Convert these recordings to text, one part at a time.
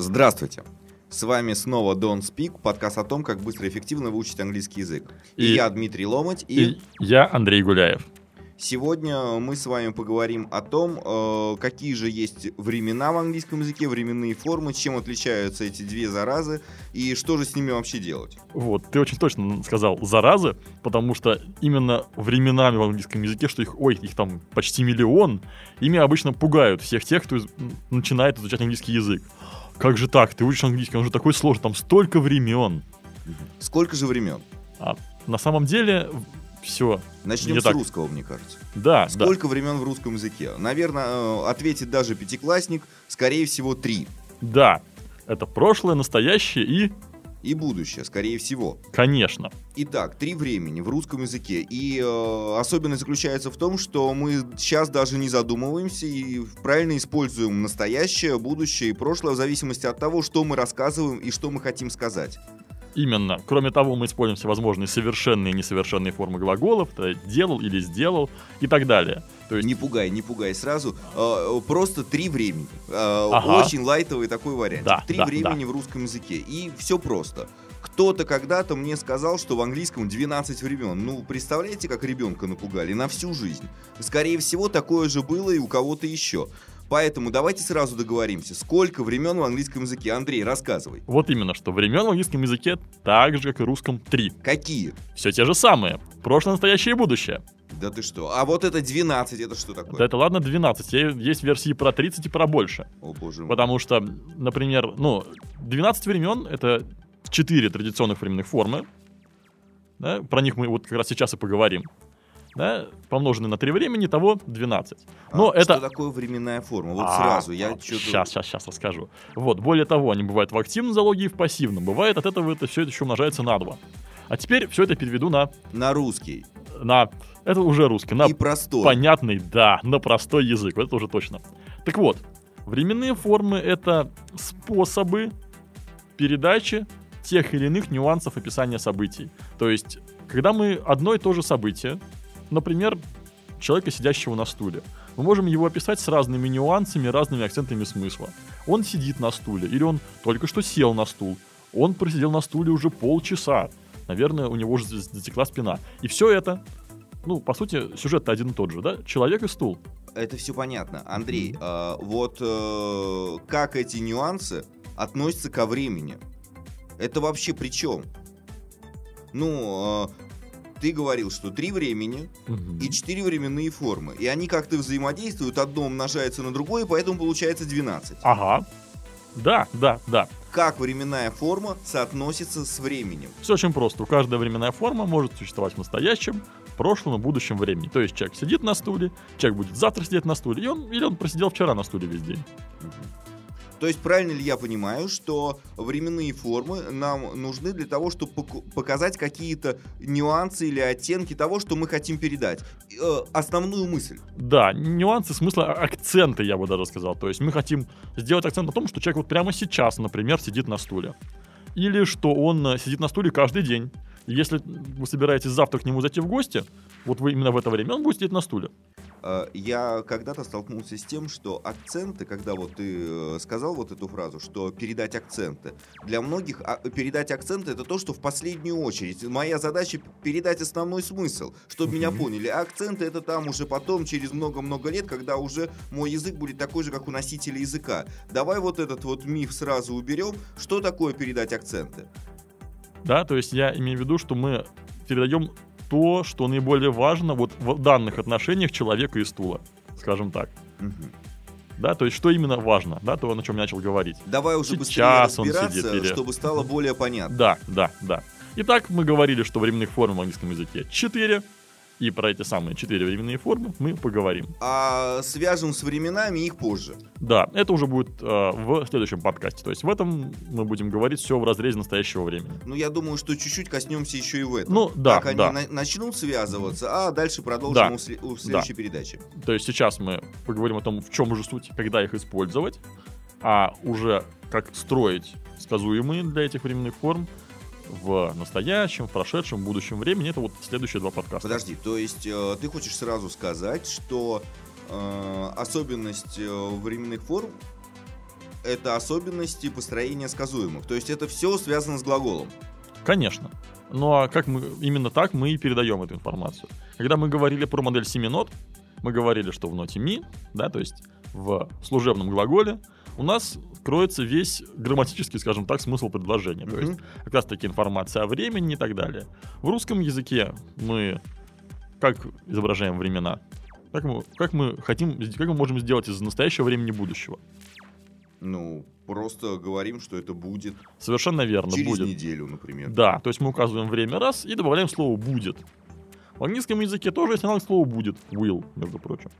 Здравствуйте! С вами снова Don't Speak, подкаст о том, как быстро и эффективно выучить английский язык. И, И- я Дмитрий Ломоть, и, И я Андрей Гуляев. сегодня мы с вами поговорим о том, э, какие же есть времена в английском языке, временные формы, чем отличаются эти две заразы и что же с ними вообще делать. Вот, ты очень точно сказал «заразы», потому что именно временами в английском языке, что их, ой, их там почти миллион, ими обычно пугают всех тех, кто начинает изучать английский язык. Как же так? Ты учишь английский, он же такой сложный, там столько времен. Сколько же времен? А на самом деле все. Начнем Не с так. русского, мне кажется. Да, да. Сколько времен в русском языке? Наверное, э, ответит даже пятиклассник, скорее всего, три. Да. Это прошлое, настоящее и, И будущее, скорее всего. конечно. Итак, три времени в русском языке. И э, особенность заключается в том, что мы сейчас даже не задумываемся и правильно используем настоящее, будущее и прошлое в зависимости от того, что мы рассказываем и что мы хотим сказать. Именно. Кроме того, мы используем всевозможные совершенные и несовершенные формы глаголов, то есть делал или сделал и так далее. То есть Не пугай, не пугай сразу. Э, просто три времени. Э, Ага. Очень лайтовый такой вариант. Да, три да, времени в русском языке. И все просто. Кто-то когда-то мне сказал, что в английском 12 времен. Ну, представляете, как ребенка напугали? На всю жизнь. Скорее всего, такое же было и у кого-то еще. Поэтому давайте сразу договоримся. Сколько времен в английском языке? Андрей, рассказывай. Вот именно, что времен в английском языке так же, как и в русском, три. Какие? Все те же самые. Прошлое, настоящее и будущее. Да ты что? А вот это 12, это что такое? Да это ладно 12, е- есть версии про 30 и про больше. О, боже мой. Потому что, например, ну, 12 времен — это 4 традиционных временных формы. Да, про них мы вот как раз сейчас и поговорим. Да, помноженные на 3 времени, того 12. Но А это... Что такое временная форма? Вот А, сразу, я что-то... Сейчас, сейчас, сейчас расскажу. Вот, более того, они бывают в активном залоге и в пассивном. Бывает от этого это все это еще умножается на 2. А теперь все это переведу на, На русский. на это уже русский, на И простой. понятный, да, на простой язык, вот это уже точно. Так вот, временные формы — это способы передачи тех или иных нюансов описания событий. То есть, когда мы одно и то же событие, например, человека, сидящего на стуле, мы можем его описать с разными нюансами, разными акцентами смысла. Он сидит на стуле, или он только что сел на стул, он просидел на стуле уже полчаса, наверное, у него уже затекла спина. И все это, ну, по сути, сюжет один и тот же, да? Человек и стул. Это все понятно. Андрей, а, вот э, как эти нюансы относятся ко времени? Это вообще при чем? Ну, э, ты говорил, что три времени и четыре временные формы. И они как-то взаимодействуют, одно умножается на другое, поэтому получается 12. Ага. Да, да, да. Как временная форма соотносится с временем? Все очень просто. У каждой временная форма может существовать в настоящем, прошлом и будущем времени. То есть человек сидит на стуле, человек будет завтра сидеть на стуле, и он, или он просидел вчера на стуле весь день. То есть правильно ли я понимаю, что временные формы нам нужны для того, чтобы показать какие-то нюансы или оттенки того, что мы хотим передать? Э, основную мысль. Да, нюансы смысла, а- акценты, я бы даже сказал. То есть мы хотим сделать акцент на том, что человек вот прямо сейчас, например, сидит на стуле. Или что он э, сидит на стуле каждый день. Если вы собираетесь завтра к нему зайти в гости, вот вы именно в это время, он будет сидеть на стуле. Э, Я когда-то столкнулся с тем, что акценты, когда вот ты э, сказал вот эту фразу, что передать акценты, для многих а, передать акценты это то, что в последнюю очередь. Моя задача передать основной смысл, чтобы меня поняли. А акценты это там уже потом, через много-много лет, когда уже мой язык будет такой же, как у носителя языка. Давай вот этот вот миф сразу уберем. Что такое передать акценты? Да, то есть я имею в виду, что мы передаем то, что наиболее важно вот в данных отношениях человека и стула, скажем так. Мгм. Да, то есть что именно важно, да, то, о чем я начал говорить. Давай уже Сейчас быстрее он разбираться, сидит или- чтобы стало более понятно. Да, да, да. Итак, мы говорили, что временных форм в английском языке 4. И про эти самые четыре временные формы мы поговорим. А свяжем с временами их позже. Да, это уже будет э, в следующем подкасте. То есть в этом мы будем говорить все в разрезе настоящего времени. Ну, я думаю, что чуть-чуть коснемся еще и в этом. Ну, да, Как они да. на- начнут связываться, а дальше продолжим Да. у сле- у следующей передачи. То есть сейчас мы поговорим о том, в чем же суть, когда их использовать, а уже как строить сказуемые для этих временных форм в настоящем, в прошедшем, в будущем времени. Это вот следующие два подкаста. Подожди, то есть э, ты хочешь сразу сказать, что э, особенность э, временных форм это особенности построения сказуемых. То есть это все связано с глаголом. Конечно. Ну а как мы именно так мы и передаем эту информацию. Когда мы говорили про модель семи нот, мы говорили, что в ноте ми, да, то есть в служебном глаголе, у нас кроется весь грамматический, скажем так, смысл предложения. То есть как раз таки информация о времени и так далее. В русском языке мы как изображаем времена? Как мы, как мы хотим, как мы можем сделать из настоящего времени будущего? Ну, просто говорим, что это будет Совершенно верно, через будет. неделю, например. Да, то есть мы указываем время раз и добавляем слово будет. В английском языке тоже есть аналог слова будет. Will, между прочим.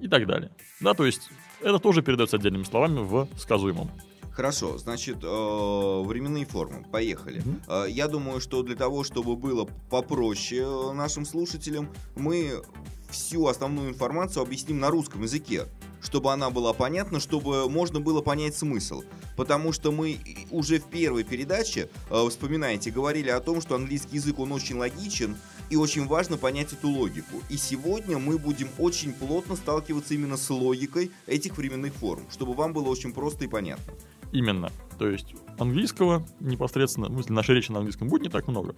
И так далее. Да, то есть это тоже передается отдельными словами в сказуемом. Хорошо, значит, э, временные формы. Поехали. Э, Я думаю, что для того, чтобы было попроще э, нашим слушателям, мы всю основную информацию объясним на русском языке, чтобы она была понятна, чтобы можно было понять смысл. Потому что мы уже в первой передаче, э, вспоминаете, говорили о том, что английский язык, он очень логичен, и очень важно понять эту логику. И сегодня мы будем очень плотно сталкиваться именно с логикой этих временных форм, чтобы вам было очень просто и понятно. Именно. То есть английского непосредственно, в смысле, нашей речи на английском будет не так много.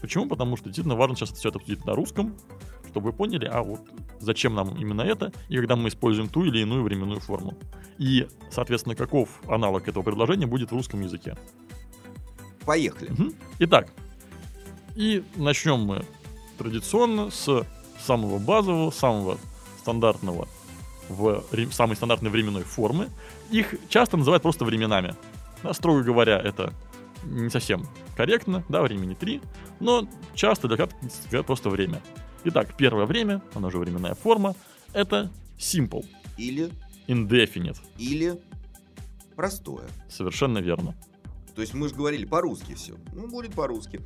Почему? Потому что действительно важно сейчас все это обсудить на русском, чтобы вы поняли, а вот зачем нам именно это, и когда мы используем ту или иную временную форму. И, соответственно, каков аналог этого предложения будет в русском языке. Поехали. Мгм. Итак, и начнем мы традиционно с самого базового, самого стандартного в самой стандартной временной формы. Их часто называют просто временами. Да, строго говоря, это не совсем корректно, да, времени 3, но часто для краткости говорят просто время. Итак, первое время, оно же временная форма, это simple, Или, indefinite. или простое. Совершенно верно. То есть мы же говорили по-русски все. Ну, будет по-русски.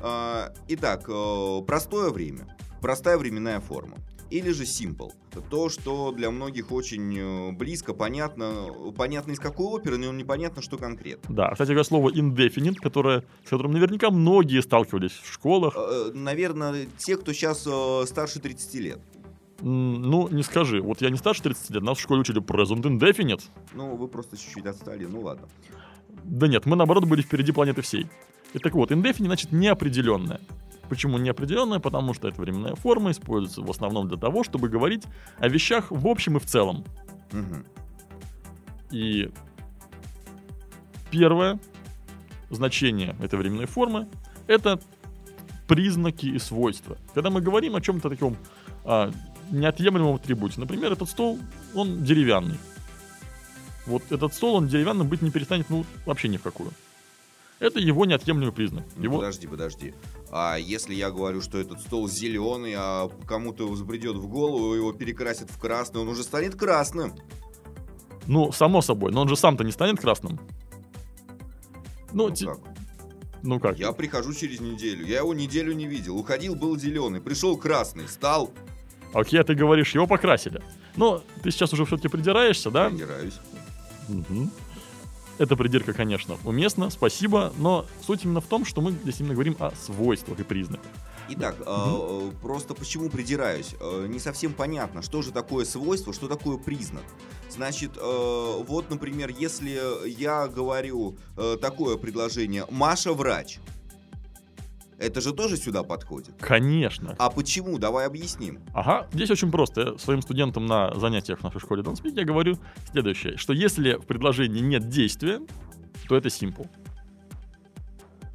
А, итак, э, простое время. Простая временная форма. Или же simple. То, что для многих очень э, близко, понятно. Понятно из какой оперы, но непонятно, что конкретно. Да, кстати говоря, слово indefinite, которое, с которым наверняка многие сталкивались в школах, Э, Наверное, те, кто сейчас старше 30 лет. Ну, не скажи. Вот я не старше 30 лет, нас в школе учили present indefinite. Ну, вы просто чуть-чуть отстали, ну ладно. Да нет, мы наоборот были впереди планеты всей. И так вот, indefinite значит неопределенное. Почему неопределенное? Потому что эта временная форма используется в основном для того, чтобы говорить о вещах в общем и в целом. Мгм. И первое значение этой временной формы — это признаки и свойства. Когда мы говорим о чем-то таком а, неотъемлемом атрибуте, например, этот стол, он деревянный. Вот этот стол, он деревянным быть не перестанет, ну, вообще ни в какую. Это его неотъемлемый признак. Ну, Его... Подожди, подожди. А если я говорю, что этот стол зеленый, а кому-то забредет в голову, его перекрасят в красный, он уже станет красным. Ну, само собой, но он же сам-то не станет красным. Ну, Ну ти- как? ну как? Я прихожу через неделю. Я его неделю не видел. Уходил, был зеленый. Пришел красный. Стал. Окей, а ты говоришь, его покрасили. Но ты сейчас уже все-таки придираешься, да? Придираюсь. Мгм. Это придирка, конечно, уместно, спасибо, но суть именно в том, что мы здесь именно говорим о свойствах и признаках. Итак, э, просто почему придираюсь? Э, не совсем понятно, что же такое свойство, что такое признак. Значит, э, вот, например, если я говорю э, такое предложение «Маша врач», это же тоже сюда подходит. Конечно. А почему? Давай объясним. Ага, здесь очень просто. Я своим студентам на занятиях в нашей школе Speak я говорю следующее, что если в предложении нет действия, то это simple.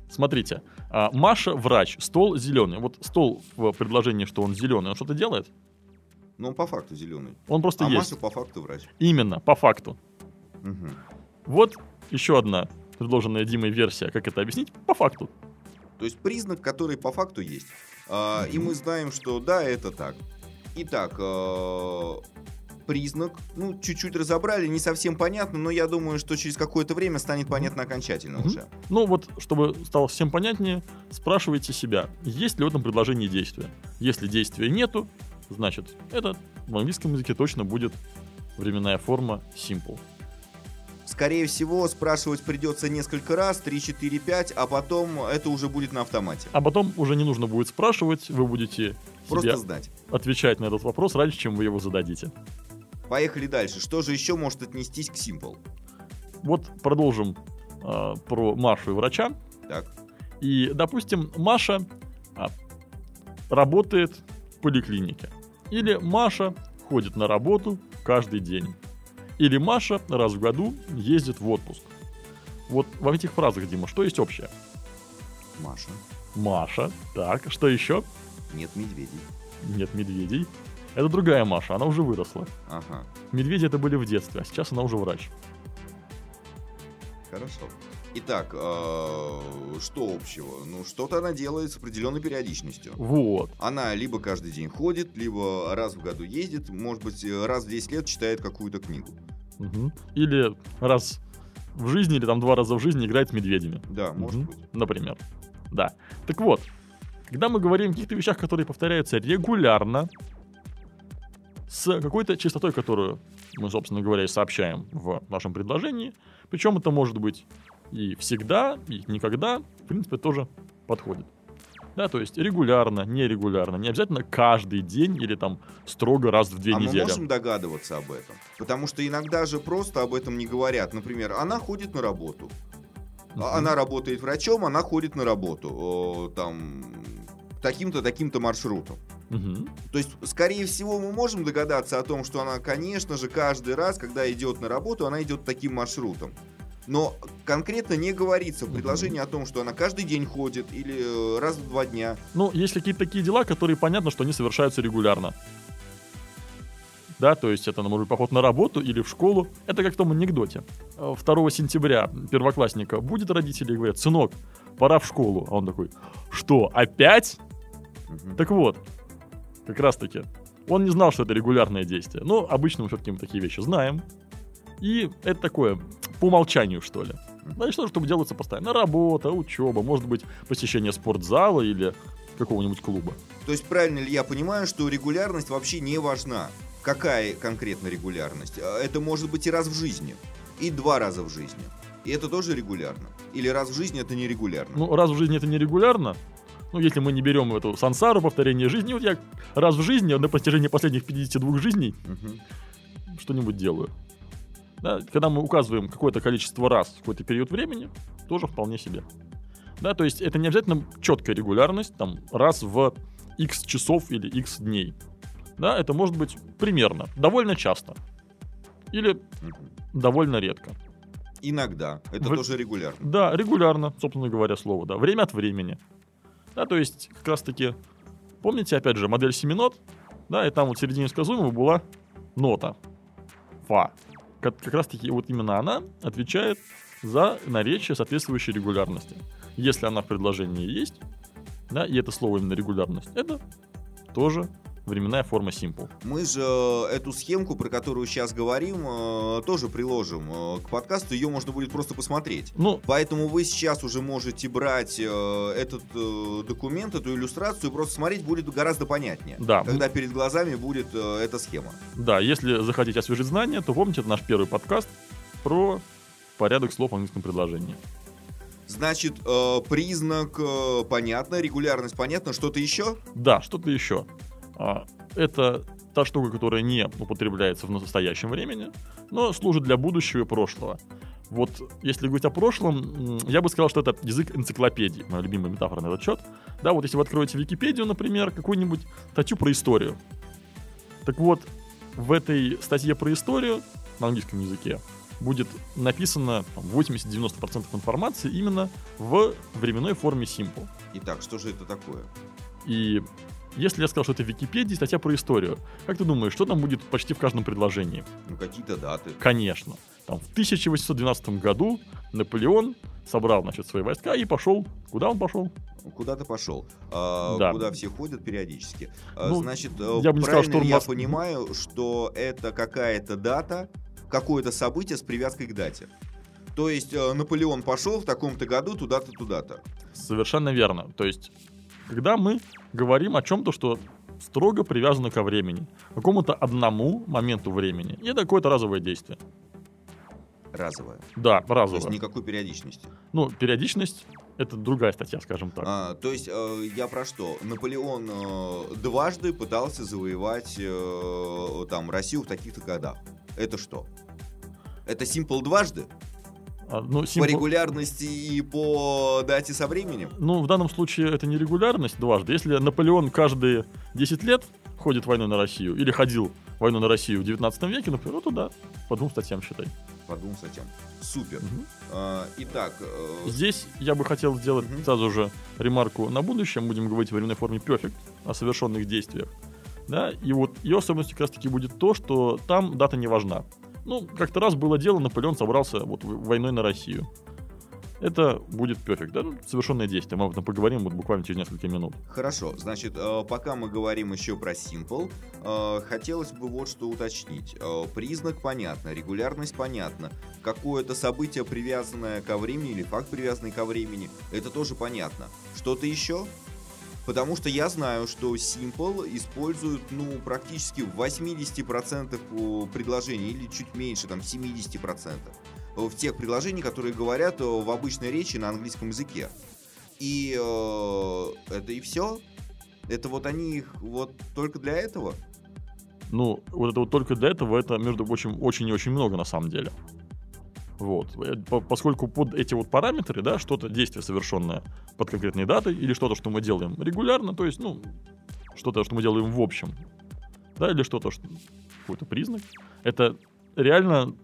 Смотрите, а, Маша врач, стол зеленый. Вот стол в предложении, что он зеленый, он что-то делает? Ну, он по факту зеленый. Он просто а есть. Маша по факту врач. Именно, по факту. Мгм. Вот еще одна предложенная Димой версия, как это объяснить, по факту. То есть признак, который по факту есть. А, И мы знаем, что да, это так. Итак, э, признак, ну, чуть-чуть разобрали, не совсем понятно, но я думаю, что через какое-то время станет понятно окончательно уже. Ну вот, чтобы стало всем понятнее, спрашивайте себя, есть ли в этом предложении действие. Если действия нету, значит, это в английском языке точно будет временная форма simple. Скорее всего, спрашивать придется несколько раз, 3, 4, 5, а потом это уже будет на автомате. А потом уже не нужно будет спрашивать, вы будете Просто знать. отвечать на этот вопрос раньше, чем вы его зададите. Поехали дальше. Что же еще может отнестись к Simple? Вот продолжим а, про Машу и врача. Так, И, допустим, Маша а, работает в поликлинике. Или Маша ходит на работу каждый день. Или Маша раз в году ездит в отпуск. Вот в этих фразах, Дима, что есть общее? Маша. Маша. Так, что еще? Нет медведей. Нет медведей. Это другая Маша, она уже выросла. Ага, Медведи это были в детстве, а сейчас она уже врач. хорошо. Итак, э, что общего? Ну, что-то она делает с определенной периодичностью. Вот. Она либо каждый день ходит, либо раз в году ездит, может быть, э, раз в 10 лет читает какую-то книгу. Мгм. Или раз в жизни, или там два раза в жизни играет с медведями. Да, может Мгм. быть. Например. Да. Так вот, когда мы говорим о каких-то вещах, которые повторяются регулярно, с какой-то частотой, которую мы, собственно говоря, и сообщаем в нашем предложении, причем это может быть и всегда, и никогда, в принципе, тоже подходит. Да, то есть регулярно, нерегулярно, не обязательно каждый день или там строго раз в две а недели. мы можем догадываться об этом? Потому что иногда же просто об этом не говорят. Например, она ходит на работу. Мгм. Она работает врачом, она ходит на работу. О, там таким-то, таким-то маршрутом. Мгм. То есть, скорее всего, мы можем догадаться о том, что она, конечно же, каждый раз, когда идет на работу, она идет таким маршрутом. Но конкретно не говорится в предложении о том, что она каждый день ходит или э, раз в два дня. Ну, есть какие-то такие дела, которые понятно, что они совершаются регулярно. Да, то есть это, может быть, поход на работу или в школу. Это как в том анекдоте. Э, 2 сентября первоклассника будет родители и говорят, сынок, пора в школу. А он такой, что, опять? Мгм. Так вот, как раз таки, он не знал, что это регулярное действие. Но обычно мы все-таки такие вещи знаем. И это такое, по умолчанию, что ли. Значит, что, чтобы делаться постоянно. Работа, учеба, может быть, посещение спортзала или какого-нибудь клуба. То есть, правильно ли я понимаю, что регулярность вообще не важна? Какая конкретно регулярность? А, Это может быть и раз в жизни, и два раза в жизни. И это тоже регулярно? Или раз в жизни это нерегулярно? Ну, раз в жизни это нерегулярно, ну, если мы не берем эту сансару, повторение жизни, вот я раз в жизни, на протяжении последних 52 жизней, Мгм. что-нибудь делаю. Да, когда мы указываем какое-то количество раз в какой-то период времени, тоже вполне себе. Да, то есть это не обязательно четкая регулярность, там, раз в x часов или x дней. Да, это может быть примерно, довольно часто. Или довольно редко. Иногда. Это Вы- тоже регулярно. Да, регулярно, собственно говоря, слово, да. Время от времени. Да, то есть, как раз таки, помните, опять же, модель семинот, да, и там вот в середине сказуемого была нота. Фа. Как, как раз таки вот именно она отвечает за наречие соответствующей регулярности. Если она в предложении есть, да, и это слово именно регулярность, это тоже временная форма simple. Мы же э, эту схемку, про которую сейчас говорим, э, тоже приложим э, к подкасту. Ее можно будет просто посмотреть. Ну, Поэтому вы сейчас уже можете брать этот документ, эту иллюстрацию, и просто смотреть будет гораздо понятнее. да, Когда перед глазами будет эта схема. Да, если захотите освежить знания, то помните, это наш первый подкаст про порядок слов в английском предложении. Значит, э, признак э, понятно, регулярность понятно, что-то еще? Да, что-то еще. А, Это та штука, которая не употребляется в настоящем времени, но служит для будущего и прошлого. Вот если говорить о прошлом, я бы сказал, что это язык энциклопедии. Моя любимая метафора на этот счет. Да, вот если вы откроете Википедию, например, какую-нибудь статью про историю. Так вот, в этой статье про историю на английском языке будет написано там, 80-90% информации именно в временной форме simple. Итак, что же это такое? И если я сказал, что это в Википедии статья про историю, как ты думаешь, что там будет почти в каждом предложении? Ну, какие-то даты. Конечно. Там в 1812 году Наполеон собрал, значит, свои войска и пошел. Куда он пошел? Куда ты пошел? А, Да. Куда все ходят периодически. А, Ну, Значит, э, я бы не сказал, что я Моск- понимаю, что это какая-то дата, какое-то событие с привязкой к дате. То есть э, Наполеон пошел в таком-то году туда-то, туда-то. Совершенно верно. То есть, когда мы говорим о чем-то, что строго привязано ко времени, к какому-то одному моменту времени, и это какое-то разовое действие. Разовое. Да, То разовое. есть никакой периодичности. Ну, периодичность — это другая статья, скажем так. А, то есть э, я про что? Наполеон э, дважды пытался завоевать э, там Россию в таких-то годах. Это что? Это Simple дважды? А, ну, По симпл- регулярности и по дате со временем? Ну, в данном случае это не регулярность дважды. Если Наполеон каждые 10 лет ходит войну на Россию, или ходил войну на Россию в 19 веке, например, то да, по двум статьям считай. Подумал затем. Супер. Мгм. А, итак, э, Здесь я бы хотел сделать Мгм. сразу же ремарку на будущее. Будем говорить в временной форме perfect, о совершенных действиях. Да, и вот ее особенностью как раз таки будет то, что там дата не важна. Ну, как-то раз было дело, Наполеон собрался вот войной на Россию. Это будет perfect, да, ну, совершенное действие. Мы об этом поговорим вот буквально через несколько минут. Хорошо, значит, э, пока мы говорим еще про Simple, э, хотелось бы вот что уточнить. Э, Признак понятно, регулярность понятна, какое-то событие, привязанное ко времени, или факт, привязанный ко времени, это тоже понятно. Что-то еще? Потому что я знаю, что Simple используют, ну, практически в 80% у предложений, или чуть меньше, там, 70%. В тех предложениях, которые говорят э, в обычной речи на английском языке. И э, это и все? Это вот они их вот только для этого? Ну, вот это вот только для этого, это, между прочим, очень и очень много на самом деле. Вот. Э, по- Поскольку под эти вот параметры, да, что-то действие совершенное под конкретной датой, или что-то, что мы делаем регулярно, то есть, ну, что-то, что мы делаем в общем, да, или что-то, что какой-то признак, это реально,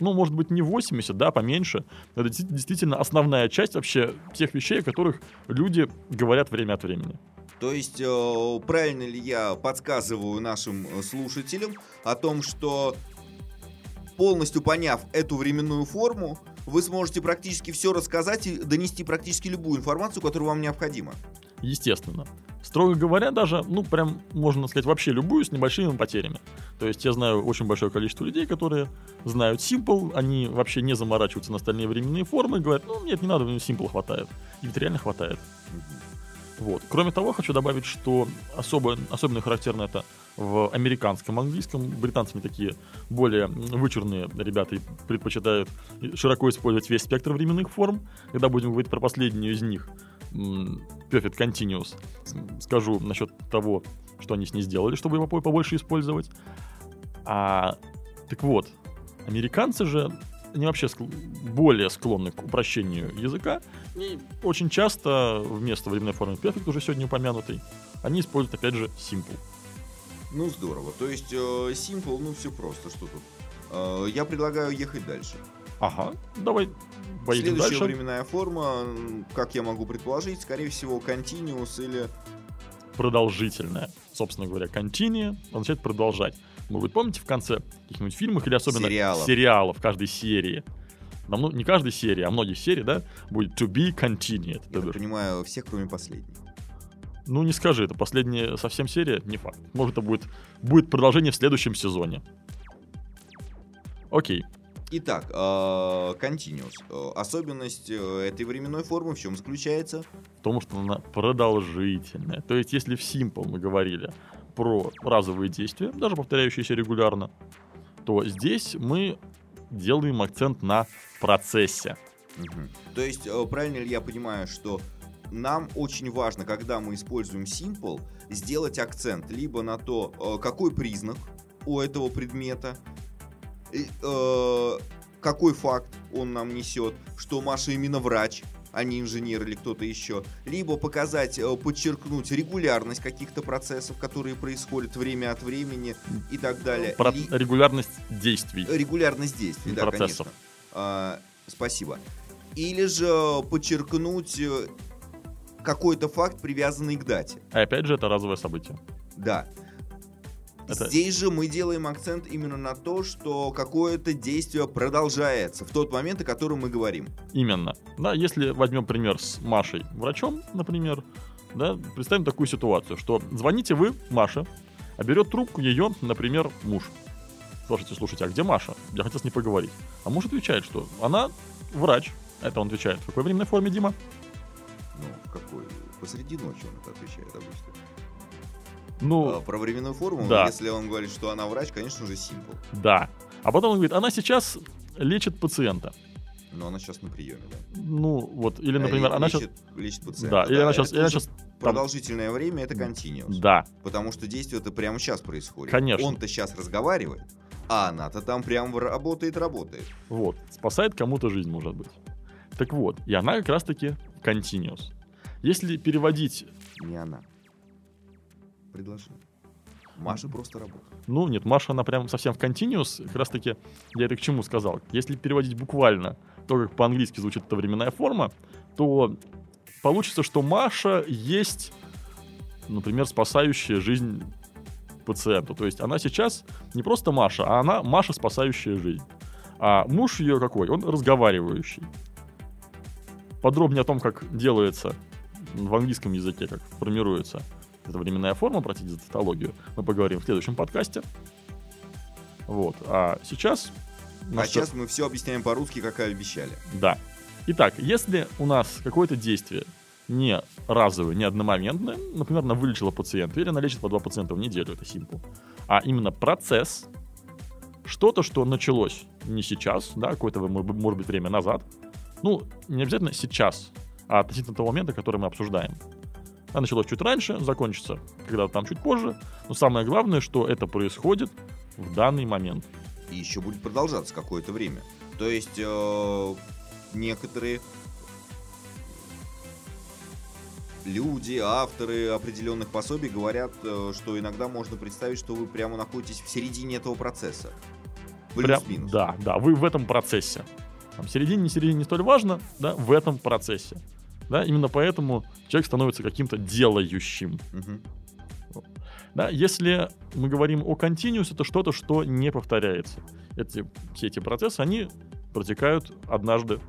ну, может быть, не 80, да, поменьше, но это действительно основная часть вообще тех вещей, о которых люди говорят время от времени. То есть, э, правильно ли я подсказываю нашим э, слушателям о том, что полностью поняв эту временную форму, вы сможете практически все рассказать и донести практически любую информацию, которая вам необходима. Естественно. Строго говоря, даже, ну, прям, можно сказать, вообще любую с небольшими потерями. То есть я знаю очень большое количество людей, которые знают Simple, они вообще не заморачиваются на остальные временные формы, говорят, ну, нет, не надо, мне Simple хватает. И ведь реально хватает. Вот. Кроме того, хочу добавить, что особо, особенно характерно это в американском английском. Британцы не такие более вычурные ребята и предпочитают широко использовать весь спектр временных форм. Когда будем говорить про последнюю из них, Perfect Continuous, скажу насчет того, что они с ней сделали, чтобы его по- побольше использовать. А, так вот, американцы же они вообще ск- более склонны к упрощению языка, и очень часто вместо временной формы perfect, уже сегодня упомянутой, они используют, опять же, simple. Ну, здорово. То есть, э, Simple, ну, все просто, что тут. Э, я предлагаю ехать дальше. Ага, давай поедем Следующая дальше. временная форма, как я могу предположить, скорее всего, Continuous или... Продолжительная. Собственно говоря, continue означает продолжать. Вы вот помните в конце каких-нибудь фильмах или особенно Сериалов. сериалов каждой серии? Нам, ну, не каждой серии, а многих серий, да, будет to be continued. Я так понимаю, всех, кроме последней. Ну, не скажи, это последняя совсем серия, не факт. Может, это будет, будет продолжение в следующем сезоне. Окей. Итак, э, Continuous. Э, Особенность э, этой временной формы в чем заключается? Потому что она продолжительная. То есть, если в Simple мы говорили про разовые действия, даже повторяющиеся регулярно, то здесь мы делаем акцент на процессе. Мгм. То есть, э, правильно ли я понимаю, что нам очень важно, когда мы используем Simple, сделать акцент либо на то, э, какой признак у этого предмета, э, какой факт он нам несет, что Маша именно врач, а не инженер или кто-то еще, либо показать, э, подчеркнуть регулярность каких-то процессов, которые происходят время от времени и так далее. Про Ли- регулярность действий. Регулярность действий, да, Процессов. конечно. А, спасибо. Или же подчеркнуть э, какой-то факт, привязанный к дате. А опять же, это разовое событие. Да. Это- Здесь же мы делаем акцент именно на то, что какое-то действие продолжается в тот момент, о котором мы говорим. Именно. Да, если возьмем пример с Машей, врачом, например, да, представим такую ситуацию, что звоните вы Маше, а берет трубку ее, например, муж. Слушайте, слушайте, а где Маша? Я хотел с ней поговорить. А муж отвечает, что она врач. Это он отвечает. В какой временной форме, Дима? Ну, какой? Посреди ночи он это отвечает обычно. Ну, А, про временную форму, да. если он говорит, что она врач, конечно же, симпл. да. А потом он говорит, она сейчас лечит пациента. Но она сейчас на приеме, да. Ну, вот, или, Э, например, она сейчас... лечит, лечит пациента. Да, или она сейчас... Или она сейчас там- Продолжительное время это continuous. Да, Потому что действие это прямо сейчас происходит. Конечно. Он-то сейчас разговаривает, а она-то там прям работает, работает. вот. Спасает кому-то жизнь, может быть. Так вот, и она как раз-таки continuous. Если переводить Не она. Предложи. Маша просто работает. Ну, нет, Маша, она прям совсем в continuous. Как раз таки, я это к чему сказал. Если переводить буквально то, как по-английски звучит эта временная форма, то получится, что Маша есть, например, спасающая жизнь пациенту. То есть она сейчас не просто Маша, а она Маша, спасающая жизнь. А муж ее какой? Он разговаривающий. Подробнее о том, как делается в английском языке, как формируется эта временная форма, простите за тавтологию, мы поговорим в следующем подкасте. Вот. А сейчас... А наш- сейчас мы все объясняем по-русски, как и обещали. Да. Итак, если у нас какое-то действие не разовое, не одномоментное, например, она вылечила пациента, или она лечит по два пациента в неделю, это simple, а именно процесс, что-то, что началось не сейчас, да, какое-то, мо- может быть, время назад, ну, не обязательно сейчас, а относительно того момента, который мы обсуждаем. А началось чуть раньше, закончится когда-то там чуть позже, но самое главное, что это происходит в данный момент. И еще будет продолжаться какое-то время. То есть э, некоторые люди, авторы определенных пособий говорят, э, что иногда можно представить, что вы прямо находитесь в середине этого процесса. Прям- Плюс-минус. да, да, вы в этом процессе. Там середине, не середине не столь важно, да, в этом процессе. Да, именно поэтому человек становится каким-то делающим. Да, если мы говорим о continuous, это что-то, что не повторяется. Эти, все эти процессы, они протекают однажды,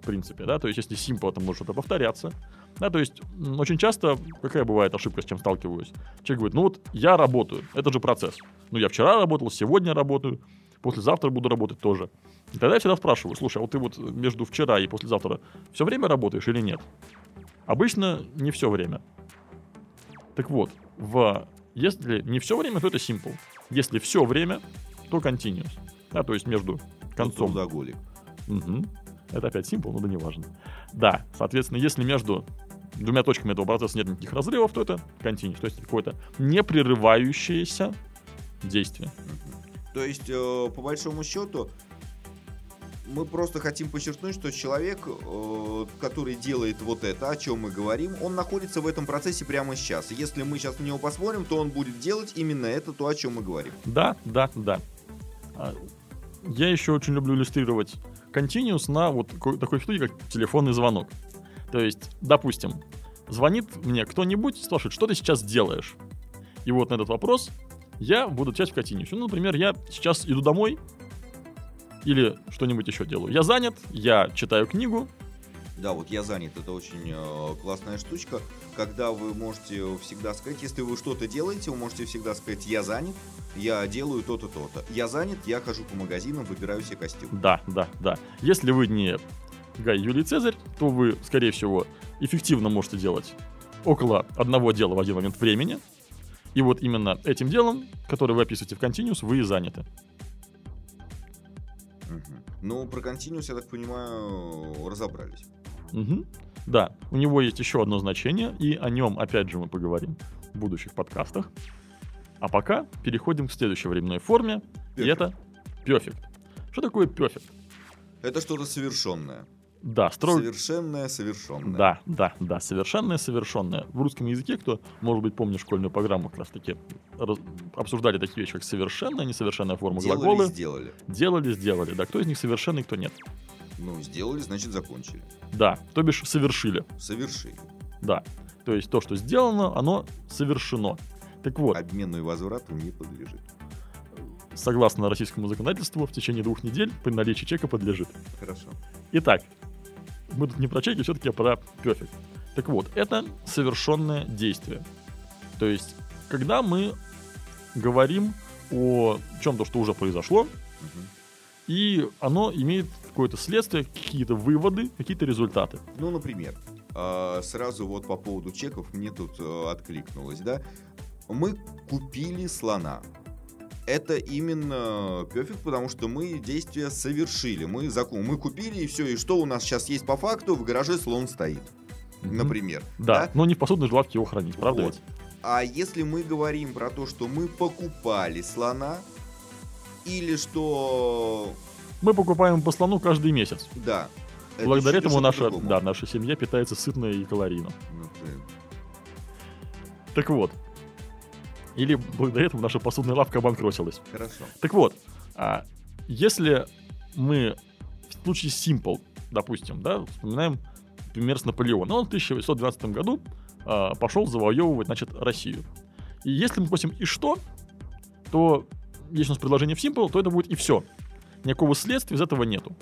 в принципе, да, то есть если simple, это может что-то повторяться, да, то есть очень часто, какая бывает ошибка, с чем сталкиваюсь, человек говорит, ну вот я работаю, это же процесс, ну я вчера работал, сегодня работаю, послезавтра буду работать тоже. И тогда я всегда спрашиваю, слушай, а вот ты вот между вчера и послезавтра все время работаешь или нет? Обычно не все время. Так вот, в... если не все время, то это simple. Если все время, то continuous. Да, то есть между концом... Трудоголик. Мгм. Это опять simple, но да не важно. Да, соответственно, если между двумя точками этого процесса нет никаких разрывов, то это continuous. То есть какое-то непрерывающееся действие. То есть, э, по большому счету, мы просто хотим подчеркнуть, что человек, э, который делает вот это, о чем мы говорим, он находится в этом процессе прямо сейчас. Если мы сейчас на него посмотрим, то он будет делать именно это, то, о чем мы говорим. Да, да, да. А, Я еще очень люблю иллюстрировать continuous на вот ко- такой штуке, как телефонный звонок. То есть, допустим, звонит мне кто-нибудь, спрашивает, что ты сейчас делаешь? И вот на этот вопрос я буду в continuous. Ну, например, я сейчас иду домой или что-нибудь еще делаю. Я занят, я читаю книгу, Да, вот я занят, это очень э, классная штучка, когда вы можете всегда сказать, если вы что-то делаете, вы можете всегда сказать, я занят, я делаю то-то, то-то. Я занят, я хожу по магазинам, выбираю себе костюм. Да, да, да. Если вы не Гай Юлий Цезарь, то вы, скорее всего, эффективно можете делать около одного дела в один момент времени. И вот именно этим делом, которое вы описываете в Continuous, вы и заняты. Ну, про Continuous, я так понимаю, разобрались. Мгм. Да, у него есть еще одно значение, и о нем, опять же, мы поговорим в будущих подкастах. А пока переходим к следующей временной форме, и Perfect. это perfect. Что такое perfect? Это что-то совершенное. Да, строго Совершенное, совершенное. Да, да, да, совершенное, совершенное. В русском языке, кто, может быть, помнит школьную программу, как раз таки раз- обсуждали такие вещи, как совершенная, несовершенная форма Делали, глаголы. сделали. Делали, сделали. Да, кто из них совершенный, кто нет. Ну, сделали, значит, закончили. Да, то бишь совершили. Совершили. Да. То есть то, что сделано, оно совершено. Так вот, Обмену и возврату не подлежит. согласно российскому законодательству, в течение двух недель при наличии чека подлежит. Хорошо. Итак, мы тут не про чеки, все-таки про Perfect. Так вот, это совершенное действие. То есть, когда мы говорим о чем-то, что уже произошло, и оно имеет какое-то следствие, какие-то выводы, какие-то результаты. Ну, например, а, сразу вот по поводу чеков мне тут э, откликнулось, да? Мы купили слона. Это именно перфект, потому что мы действия совершили. Мы закон, мы купили и все. И что у нас сейчас есть по факту? В гараже слон стоит, Мгм. например. Да, но не в посудной же лавке его хранить, правда Вот. ведь? А если мы говорим про то, что мы покупали слона, или что... Мы покупаем по слону каждый месяц. Да. это Благодаря этому наша, да, наша семья питается сытно и калорийно. Ну, ты- Так вот. Или благодаря этому наша посудная лавка обанкротилась. Хорошо. Так вот, а, если мы в случае Simple, допустим, да, вспоминаем пример с Наполеоном, он в 1812 году а, пошел завоевывать, значит, Россию. И если мы спросим «и что?», то если у нас предложение в Simple, то это будет «и все». Никакого следствия из этого нету.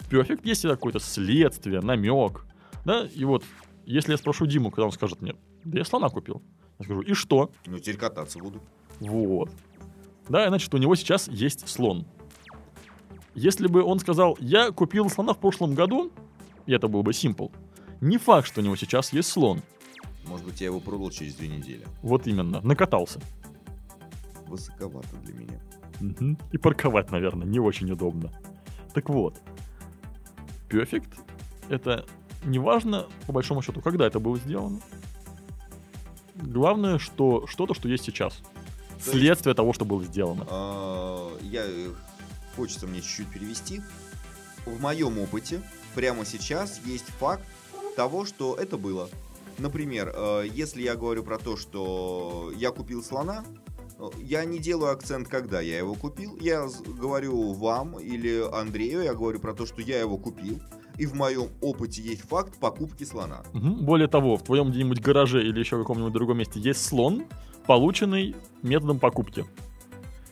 В Perfect есть какое-то следствие, намек, да, и вот если я спрошу Диму, когда он скажет мне, да я слона купил, я скажу «и что?», Ну, теперь кататься буду. вот. Да, значит, у него сейчас есть слон. Если бы он сказал, я купил слона в прошлом году, и это был бы Simple, не факт, что у него сейчас есть слон. Может быть, я его продал через две недели. Вот именно, накатался. Высоковато для меня. Мгм. И парковать, наверное, не очень удобно. Так вот, Perfect — это не важно, по большому счету, когда это было сделано. Главное, что что-то, что есть сейчас. есть- Следствие того, что было сделано. А, Я э, хочется мне чуть-чуть перевести. В моем опыте прямо сейчас есть факт того, что это было. Например, э, если я говорю про то, что я купил слона, э, я не делаю акцент, когда я его купил. Я говорю вам или Андрею, я говорю про то, что я его купил. И в моем опыте есть факт покупки слона. Мгм. Более того, в твоем где-нибудь гараже или еще в каком-нибудь другом месте есть слон, полученный методом покупки.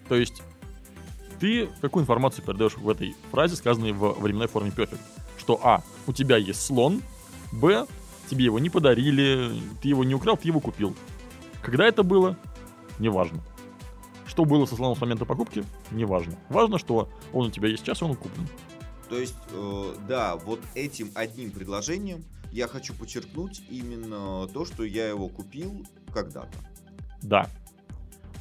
То есть ты какую информацию передаешь в этой фразе, сказанной в временной форме perfect? Что А, у тебя есть слон, Б, тебе его не подарили, ты его не украл, ты его купил. Когда это было? Неважно. Что было со слоном с момента покупки? Неважно. Важно, что он у тебя есть сейчас, и он куплен. То есть, э, да, вот этим одним предложением я хочу подчеркнуть именно то, что я его купил когда-то. Да.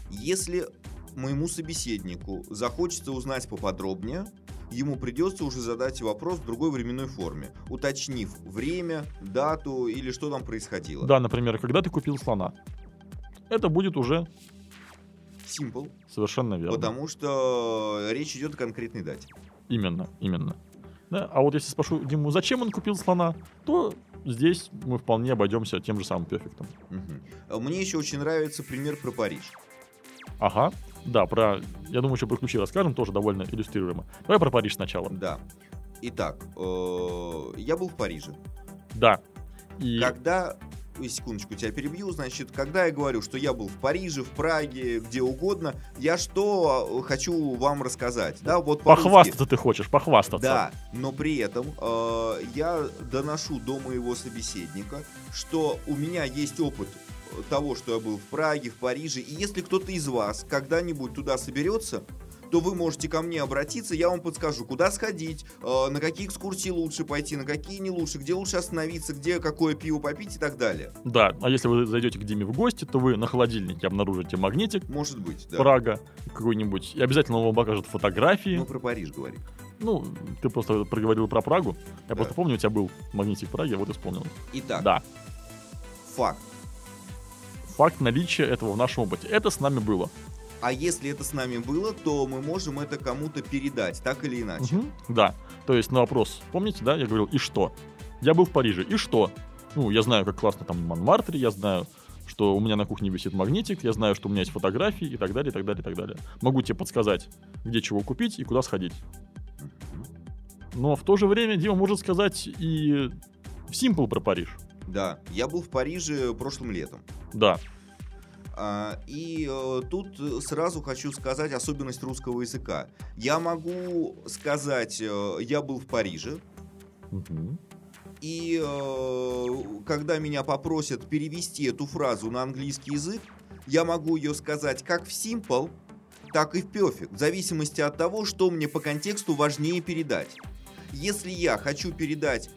Если моему собеседнику захочется узнать поподробнее, ему придется уже задать вопрос в другой временной форме, уточнив время, дату или что там происходило. Да, например, когда ты купил слона? Это будет уже Simple, совершенно верно. потому что речь идет о конкретной дате. Именно, именно. Да? А вот если спрошу Диму, зачем он купил слона, то здесь мы вполне обойдемся тем же самым перфектом. А Мне еще очень нравится пример про Париж. Ага. Да, про. Я думаю, еще про ключи расскажем, тоже довольно иллюстрируемо. Давай про Париж сначала. Да. Итак, э, я был в Париже. Да. И Когда, секундочку, тебя перебью, значит, когда я говорю, что я был в Париже, в Праге, где угодно, я что э, хочу вам рассказать, да, вот похвастаться ты хочешь, похвастаться. Да, но при этом э, я доношу до моего собеседника, что у меня есть опыт того, что я был в Праге, в Париже, и если кто-то из вас когда-нибудь туда соберется, то вы можете ко мне обратиться, я вам подскажу, куда сходить, э, на какие экскурсии лучше пойти, на какие не лучше, где лучше остановиться, где какое пиво попить и так далее. Да, а если вы зайдете к Диме в гости, то вы на холодильнике обнаружите магнитик, Может быть, да. Прага какой-нибудь, и обязательно он вам покажет фотографии. Ну, про Париж говорим. Ну, ты просто проговорил про Прагу. Я Да. просто помню, у тебя был магнитик в Праге, вот и вспомнил. Итак, Да, факт. факт наличия этого в нашем опыте. Это с нами было. А если это с нами было, то мы можем это кому-то передать, так или иначе. Мгм, Да. То есть на вопрос, помните, да, я говорил, и что? Я был в Париже, и что? Ну, я знаю, как классно там Монмартре, я знаю, что у меня на кухне висит магнитик, я знаю, что у меня есть фотографии и так далее, и так далее, и так далее. Могу тебе подсказать, где чего купить и куда сходить. Но в то же время Дима может сказать и в Simple про Париж. Да, я был в Париже прошлым летом. Да. А, И э, тут сразу хочу сказать особенность русского языка. Я могу сказать, э, я был в Париже, Мгм. и э, когда меня попросят перевести эту фразу на английский язык, я могу ее сказать как в simple, так и в perfect, в зависимости от того, что мне по контексту важнее передать. Если я хочу передать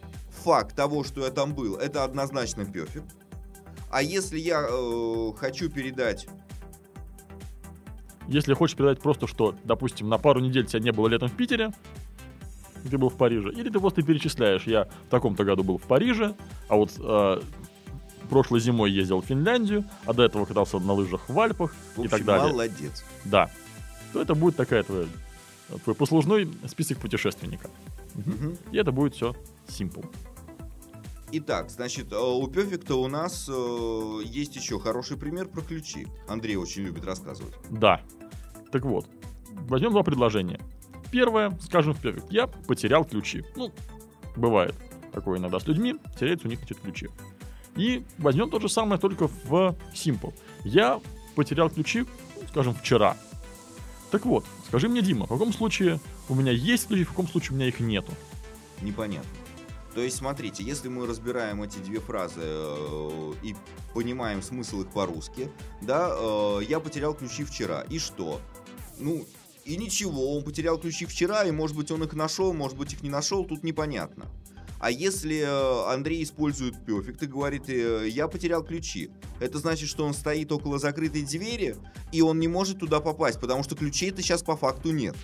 факт того, что я там был, это однозначно perfect. А если я э, хочу передать... Если хочешь передать просто, что, допустим, на пару недель тебя не было летом в Питере, и ты был в Париже, или ты просто перечисляешь, я в таком-то году был в Париже, а вот э, прошлой зимой ездил в Финляндию, а до этого катался на лыжах в Альпах В и общем, так далее. молодец. Да. То это будет такая твоя, твой послужной список путешественника. Мгм. И это будет все simple. Итак, значит, э, у Perfect у нас э, есть еще хороший пример про ключи. Андрей очень любит рассказывать. Да. Так вот, возьмем два предложения. Первое, скажем в Perfect, я потерял ключи. Ну, бывает такое иногда с людьми, теряются у них эти ключи. И возьмем то же самое, только в Simple. Я потерял ключи, скажем, вчера. Так вот, скажи мне, Дима, в каком случае у меня есть ключи, в каком случае у меня их нету? Непонятно. То есть, смотрите, если мы разбираем эти две фразы э, и понимаем смысл их по-русски, да, э, я потерял ключи вчера. И что? Ну, и ничего, он потерял ключи вчера, и может быть он их нашел, может быть их не нашел, тут непонятно. А если э, Андрей использует perfect и говорит, э, я потерял ключи, это значит, что он стоит около закрытой двери, и он не может туда попасть, потому что ключей-то сейчас по факту нет.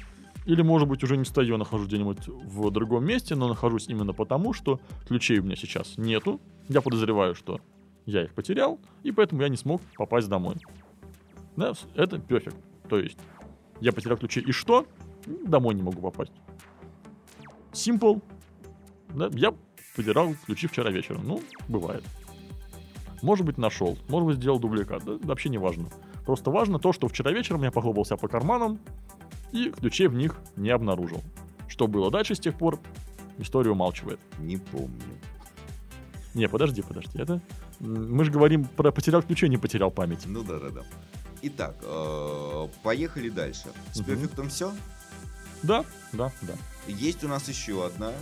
Или, может быть, уже не стою, а нахожусь где-нибудь в другом месте, но нахожусь именно потому, что ключей у меня сейчас нету. Я подозреваю, что я их потерял, и поэтому я не смог попасть домой. Да, это perfect. То есть, я потерял ключи, и что? Домой не могу попасть. Simple. Да, я потерял ключи вчера вечером. Ну, бывает. Может быть, нашел. Может быть, сделал дубликат. Да, вообще не важно. Просто важно то, что вчера вечером я похлопал себя по карманам, и ключей в них не обнаружил. Что было дальше с тех пор, история умалчивает. Не помню. Не, подожди, подожди, это... Мы же говорим про потерял ключи, а не потерял память. Ну да, да, да. Итак, э, поехали дальше. С перфектом все. Да, да, да. Есть у нас еще одна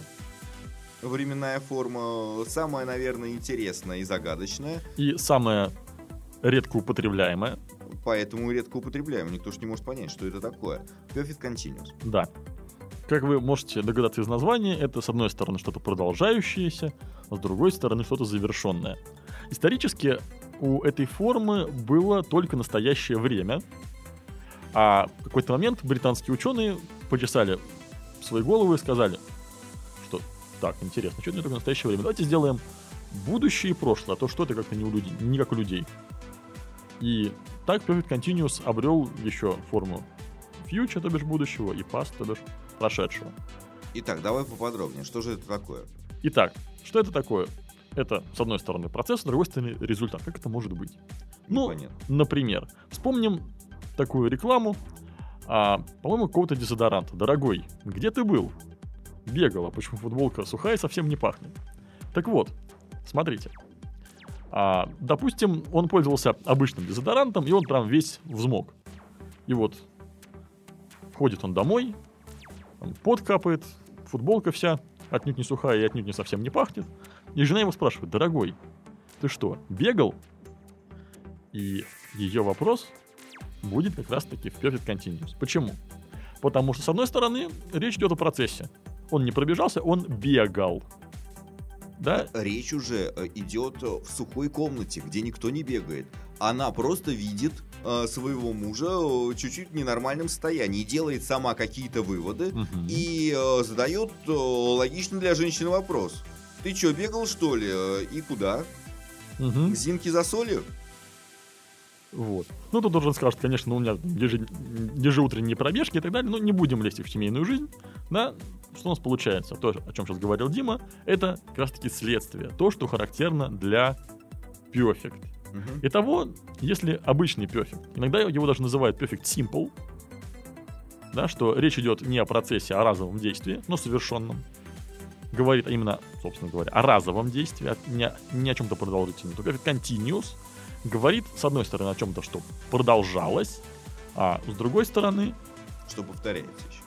временная форма, самая, наверное, интересная и загадочная, И самое редко употребляемое, поэтому редко употребляем. Никто ж не может понять, что это такое. Perfect Continuous. да. Как вы можете догадаться из названия, это с одной стороны что-то продолжающееся, а с другой стороны что-то завершенное. Исторически у этой формы было только настоящее время, а в какой-то момент британские ученые почесали свои головы и сказали, что так, интересно, что это только настоящее время? Давайте сделаем будущее и прошлое, а то что это как-то не, у людей, не как у людей. И так Perfect Continuous обрел еще форму future, то бишь будущего, и past, то бишь прошедшего. Итак, давай поподробнее. Что же это такое? Итак, что это такое? Это, с одной стороны, процесс, с другой стороны, результат. Как это может быть? Ну, Непонятно. Например, вспомним такую рекламу, а, по-моему, какого-то дезодоранта. Дорогой, где ты был? Бегала, почему футболка сухая и совсем не пахнет. Так вот, смотрите. А, допустим, он пользовался обычным дезодорантом, и он прям весь взмок. И вот входит он домой, там пот футболка вся отнюдь не сухая и отнюдь не совсем не пахнет. И жена его спрашивает, дорогой, ты что, бегал? И ее вопрос будет как раз-таки в Perfect Continuous. Почему? Потому что, с одной стороны, речь идет о процессе. Он не пробежался, он бегал. Да? Речь уже э, идет э, в сухой комнате, где никто не бегает. Она просто видит э, своего мужа э, чуть-чуть в ненормальном состоянии, делает сама какие-то выводы Мгм. и э, задает э, логичный для женщины вопрос. Ты что, бегал что ли? И куда? Мгм. К Зинке за солью? Вот. Ну, тут он скажет, конечно, у меня еже- ежеутренние пробежки и так далее, но не будем лезть в семейную жизнь, да, что у нас получается? То, о чем сейчас говорил Дима, это как раз-таки следствие, то, что характерно для perfect. Мгм. Итого, если обычный perfect, иногда его даже называют perfect simple, да, что речь идет не о процессе, а о разовом действии, но совершенном, говорит именно, собственно говоря, о разовом действии, а не, о- не о чем-то продолжительном. То perfect continuous говорит, с одной стороны, о чем-то, что продолжалось, а с другой стороны, Что повторяется еще.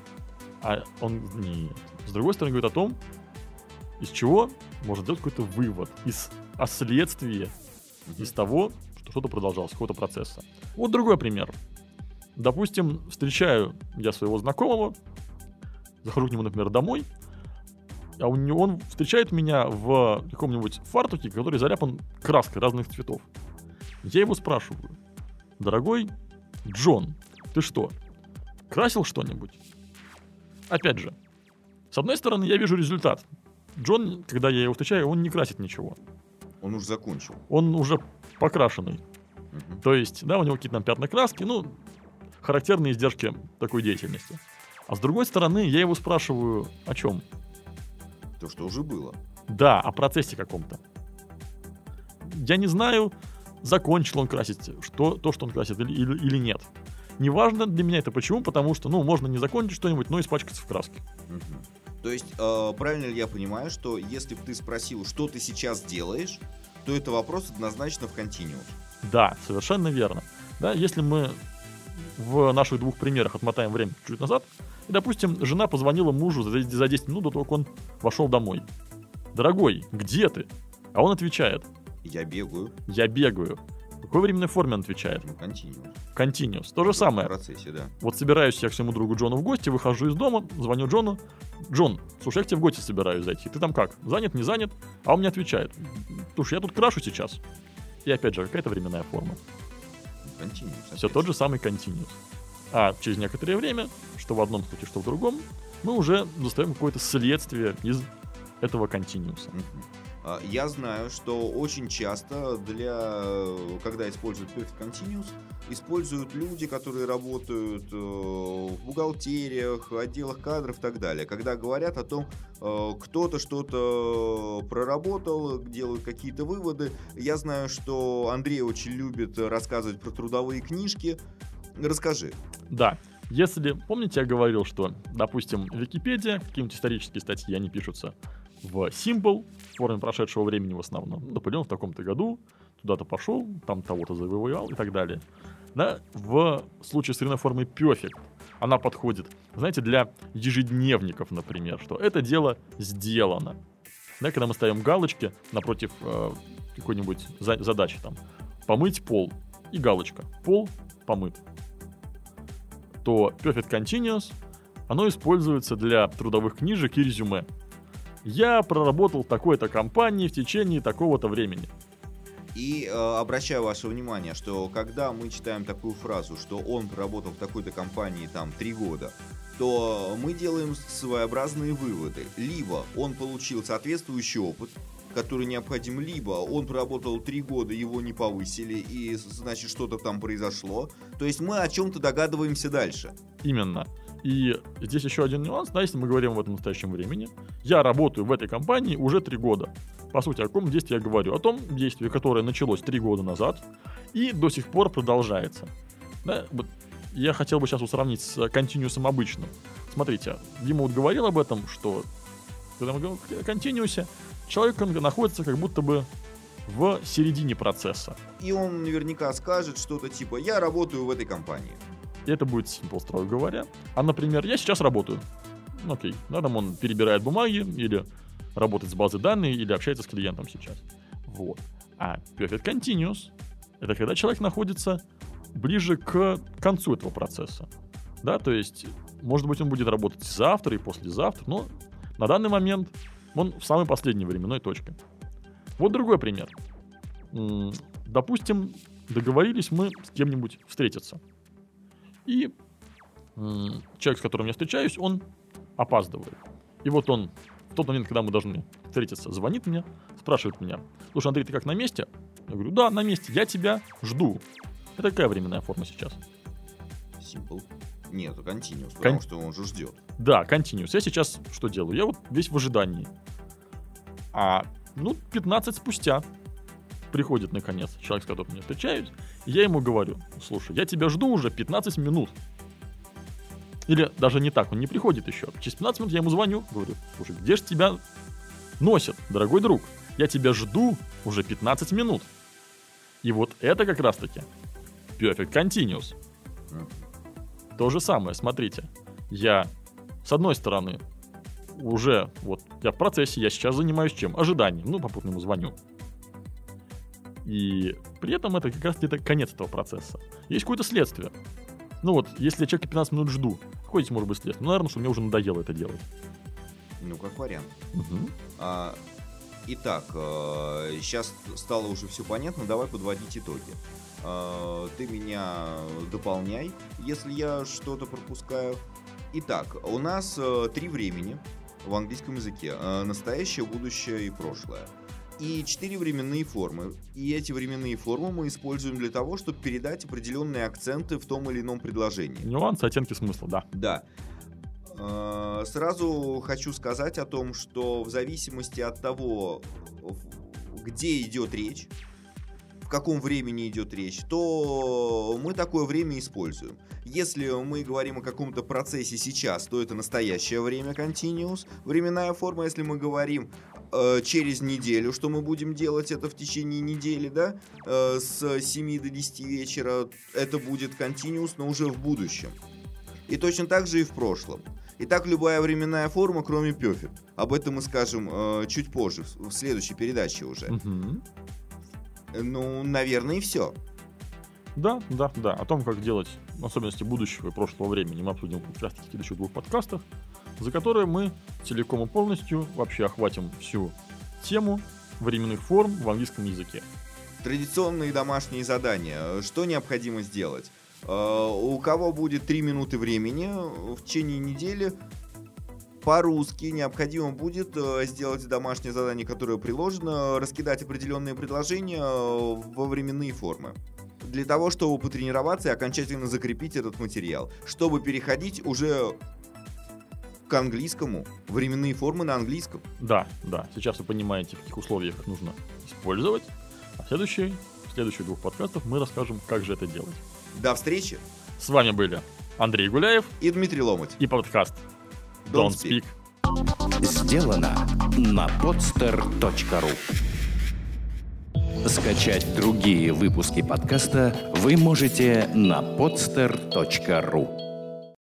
а он нет. С другой стороны, говорит о том, из чего можно сделать какой-то вывод, из о следствии, из того, что что-то продолжалось, какого-то процесса. Вот другой пример. Допустим, встречаю я своего знакомого, захожу к нему, например, домой, а у него, он встречает меня в каком-нибудь фартуке, который заляпан краской разных цветов. Я его спрашиваю, дорогой Джон, ты что, красил что-нибудь? Опять же, с одной стороны, я вижу результат. Джон, когда я его встречаю, он не красит ничего. Он уже закончил. Он уже покрашенный. Мгм. То есть, да, у него какие-то там пятна краски, ну, характерные издержки такой деятельности. А с другой стороны, я его спрашиваю, о чем? То, что уже было. Да, о процессе каком-то. Я не знаю, закончил он красить что, то, что он красит, или, или, или нет. Неважно для меня это почему, потому что, ну, можно не закончить что-нибудь, но испачкаться в краске. Мгм. То есть, э, правильно ли я понимаю, что если бы ты спросил, что ты сейчас делаешь, то это вопрос однозначно в континуум. Да, совершенно верно. Да, если мы в наших двух примерах отмотаем время чуть назад, и, допустим, жена позвонила мужу за за 10 минут до того, как он вошел домой. «Дорогой, где ты?» А он отвечает, Я бегаю «Я бегаю». В какой временной форме он отвечает? в континуум. Continuous. То же самое. В процессе, да. Вот собираюсь я к своему другу Джону в гости, выхожу из дома, звоню Джону. Джон, слушай, я к тебе в гости собираюсь зайти. Ты там как? Занят, не занят? А он мне отвечает. Слушай, я тут крашу сейчас. И опять же, какая-то временная форма. Континуум. Все тот же самый continuous. А через некоторое время, что в одном случае, что в другом, мы уже достаем какое-то следствие из этого continuous. Мгм. А, Я знаю, что очень часто для, э, когда используют Perfect Continuous, используют люди, которые работают э, в бухгалтериях, отделах кадров и так далее. Когда говорят о том, э, кто-то что-то проработал, делают какие-то выводы. Я знаю, что Андрей очень любит рассказывать про трудовые книжки. Расскажи. Да. Если, помните, я говорил, что, допустим, Википедия, какие-нибудь исторические статьи, они пишутся в символ, в форме прошедшего времени в основном. Наполеон в таком-то году туда-то пошел, там того-то завоевал и так далее. Да, в случае с формой perfect она подходит, знаете, для ежедневников, например, что это дело сделано. Да, когда мы ставим галочки напротив э, какой-нибудь за- задачи, там, помыть пол и галочка, пол помыт, то Perfect Continuous, оно используется для трудовых книжек и резюме. Я проработал в такой-то компании в течение такого-то времени. И э, обращаю ваше внимание, что когда мы читаем такую фразу, что он проработал в такой-то компании там три года, то мы делаем своеобразные выводы. Либо он получил соответствующий опыт, который необходим, либо он проработал три года, его не повысили, и значит что-то там произошло. То есть мы о чем-то догадываемся дальше. Именно. И здесь еще один нюанс, да, если мы говорим в этом настоящем времени. Я работаю в этой компании уже три года. По сути, о каком действии я говорю? О том действии, которое началось три года назад и до сих пор продолжается. Да, вот я хотел бы сейчас вот сравнить с континуусом обычным. Смотрите, Дима вот говорил об этом, что когда мы говорим о континуусе, человек находится как будто бы в середине процесса. И он наверняка скажет что-то типа «я работаю в этой компании». И это будет simple, строго говоря. А, например, я сейчас работаю. Ну, окей. Да, там он перебирает бумаги, или работает с базой данных, или общается с клиентом сейчас. Вот. А Perfect Continuous — это когда человек находится ближе к концу этого процесса. Да, то есть, может быть, он будет работать завтра и послезавтра, но на данный момент он в самой последней временной точке. Вот другой пример. Допустим, договорились мы с кем-нибудь встретиться. И м, человек, с которым я встречаюсь, он опаздывает. И вот он в тот момент, когда мы должны встретиться, звонит мне, спрашивает меня, слушай, Андрей, ты как, на месте? Я говорю, да, на месте, я тебя жду. Это какая временная форма сейчас? Simple. Нет, continuous, потому Кон- что он же ждет. Да, continuous. Я сейчас что делаю? Я вот весь в ожидании. А, ну, 15 спустя приходит, наконец, человек, с которым я встречаюсь, я ему говорю, слушай, я тебя жду уже 15 минут. Или даже не так, он не приходит еще. Через 15 минут я ему звоню, говорю, слушай, где же тебя носят, дорогой друг? Я тебя жду уже 15 минут. И вот это как раз-таки Perfect Continuous. То же самое, смотрите. Я, с одной стороны, уже, вот, я в процессе, я сейчас занимаюсь чем? Ожиданием. Ну, попутно ему звоню. И при этом это как раз это конец этого процесса. Есть какое-то следствие. Ну вот, если я человека 15 минут жду, какое здесь может быть следствие? Ну, наверное, что мне уже надоело это делать. Ну, как вариант. Мгм. А, итак, сейчас стало уже все понятно, давай подводить итоги. А, ты меня дополняй, если я что-то пропускаю. Итак, у нас э, три времени в английском языке. Э, настоящее, будущее и прошлое. И четыре временные формы. И эти временные формы мы используем для того, чтобы передать определенные акценты в том или ином предложении. Нюансы, оттенки смысла, да. Да. Э, Сразу хочу сказать о том, что в зависимости от того, где идет речь, каком времени идет речь, то мы такое время используем. Если мы говорим о каком-то процессе сейчас, то это настоящее время continuous, временная форма. Если мы говорим э, через неделю, что мы будем делать это в течение недели, да, э, с 7 до 10 вечера, это будет continuous, но уже в будущем. И точно так же и в прошлом. Итак, любая временная форма, кроме perfect. Об этом мы скажем э, чуть позже, в, следующей передаче уже. Мгм. Ну, наверное, и все. Да, да, да. О том, как делать особенности будущего и прошлого времени, мы обсудим в следующих двух подкастах, за которые мы целиком и полностью вообще охватим всю тему временных форм в английском языке. Традиционные домашние задания. Что необходимо сделать? Э, У кого будет 3 минуты времени в течение недели, по-русски необходимо будет э, сделать домашнее задание, которое приложено, раскидать определенные предложения э, во временные формы. Для того, чтобы потренироваться и окончательно закрепить этот материал. Чтобы переходить уже к английскому, временные формы на английском. Да, да. Сейчас вы понимаете, в каких условиях их нужно использовать. А в следующий, в следующих двух подкастах мы расскажем, как же это делать. До встречи С вами были Андрей Гуляев и Дмитрий Ломоть. и подкаст Don't Don't Speak. Speak. Сделано на podster.ru Скачать другие выпуски подкаста вы можете на podster.ru